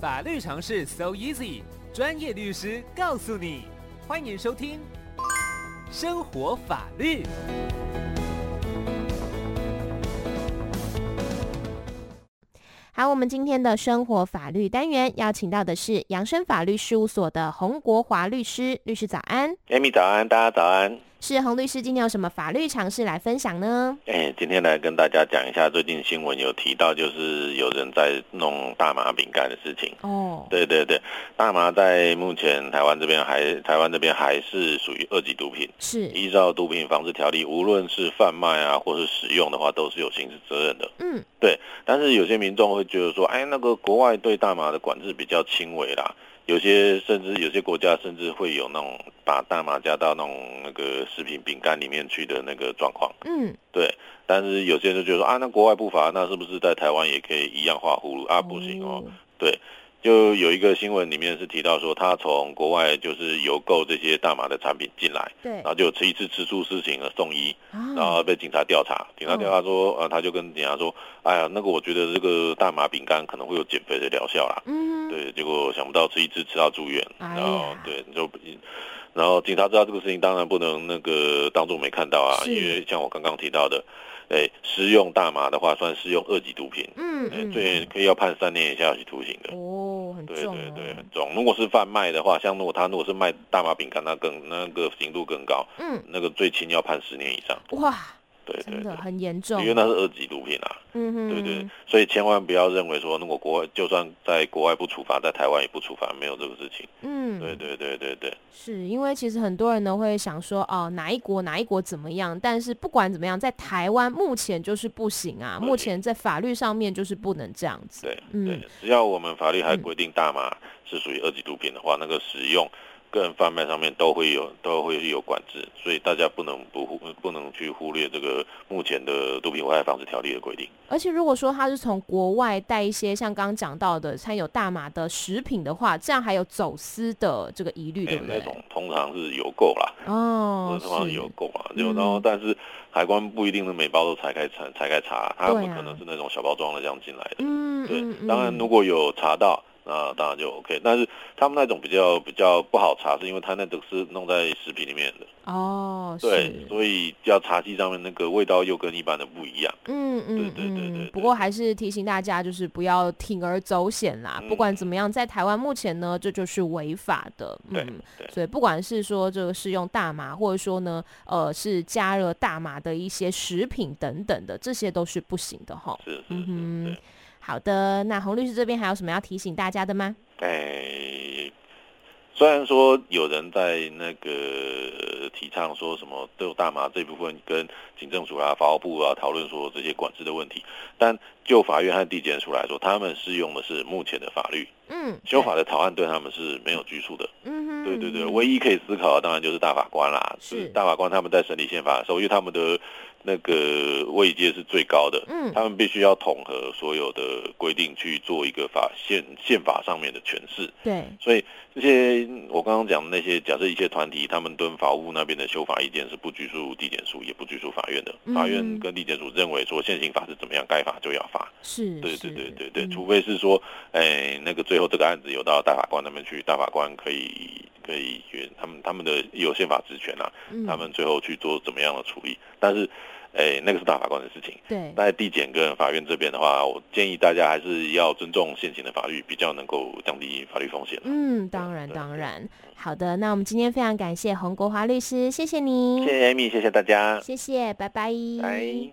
法律常识 so easy，专业律师告诉你。欢迎收听生活法律。好，我们今天的生活法律单元邀请到的是扬生法律事务所的洪国华律师，律师早安。Amy 早安，大家早安。是洪律师，今天有什么法律常识来分享呢？哎，今天来跟大家讲一下，最近新闻有提到，就是有人在弄大麻饼干的事情。哦，对对对，大麻在目前台湾这边还台湾这边还是属于二级毒品，是依照毒品防治条例，无论是贩卖啊，或是使用的话，都是有刑事责任的。嗯，对。但是有些民众会觉得说，哎，那个国外对大麻的管制比较轻微啦。有些甚至有些国家甚至会有那种把大麻加到那种那个食品饼干里面去的那个状况。嗯，对。但是有些人就觉得说啊，那国外不罚，那是不是在台湾也可以一样画葫芦啊？不行哦。对。就有一个新闻里面是提到说，他从国外就是邮购这些大麻的产品进来，对，然后就吃一次吃出事情了，送医，然后被警察调查，警察调查说，呃，他就跟警察说，哎呀，那个我觉得这个大麻饼干可能会有减肥的疗效啦，嗯，对，结果想不到吃一次吃到住院，然后对，就，然后警察知道这个事情，当然不能那个当做没看到啊，因为像我刚刚提到的。哎，食用大麻的话，算是用二级毒品，嗯，嗯，最可以要判三年以下有期徒刑的。哦，很重，对对对，很重。如果是贩卖的话，像如果他如果是卖大麻饼干，那更那个刑度更高，嗯，那个最轻要判十年以上。哇。对，真的很严重，因为那是二级毒品啊。嗯哼，对对，所以千万不要认为说，如果国外就算在国外不处罚，在台湾也不处罚，没有这个事情。嗯，对对对对对。是因为其实很多人呢会想说，哦，哪一国哪一国怎么样？但是不管怎么样，在台湾目前就是不行啊，目前在法律上面就是不能这样子。对，嗯，对，只要我们法律还规定大麻是属于二级毒品的话，那个使用。个人贩卖上面都会有都会有管制，所以大家不能不忽不能去忽略这个目前的毒品危害防治条例的规定。而且如果说他是从国外带一些像刚刚讲到的掺有大麻的食品的话，这样还有走私的这个疑虑，对不对？那种通常是邮购啦，哦，通常是邮购啊，就然后但是海关不一定是每包都拆开拆，拆开查，他们可能是那种小包装的这样进来的。嗯，对，当然如果有查到。啊，当然就 OK，但是他们那种比较比较不好查，是因为他那种是弄在食品里面的哦，对，所以要查器上面那个味道又跟一般的不一样。嗯嗯，对对对。不过还是提醒大家，就是不要铤而走险啦。嗯、不管怎么样，在台湾目前呢，这就，是违法的。嗯，对对，所以不管是说这个是用大麻，或者说呢，呃，是加热大麻的一些食品等等的，这些都是不行的哈。是是是，嗯哼。好的，那洪律师这边还有什么要提醒大家的吗？哎、欸，虽然说有人在那个提倡说什么都有大麻这部分跟警政署啊、法务部啊讨论说这些管制的问题，但就法院和地检署来说，他们适用的是目前的法律。嗯，修法的草案对他们是没有拘束的。嗯哼，对对对，唯一可以思考的当然就是大法官啦。是大法官他们在审理宪法的时候，因为他们的。那个位阶是最高的，嗯，他们必须要统合所有的规定去做一个法宪宪法上面的诠释，对，所以这些我刚刚讲的那些，假设一些团体他们蹲法务那边的修法意见是不拘束地检署，也不拘束法院的，嗯、法院跟地检署认为说现行法是怎么样，该罚就要罚，是，对对对对对，除非是说，哎，那个最后这个案子有到大法官那边去，大法官可以可以原他们他们的有宪法职权啊，嗯、他们最后去做怎么样的处理，但是。哎，那个是大法官的事情。对，在地检跟法院这边的话，我建议大家还是要尊重现行的法律，比较能够降低法律风险。嗯，当然当然。好的，那我们今天非常感谢洪国华律师，谢谢你。谢谢 Amy，谢谢大家。谢谢，拜拜。拜。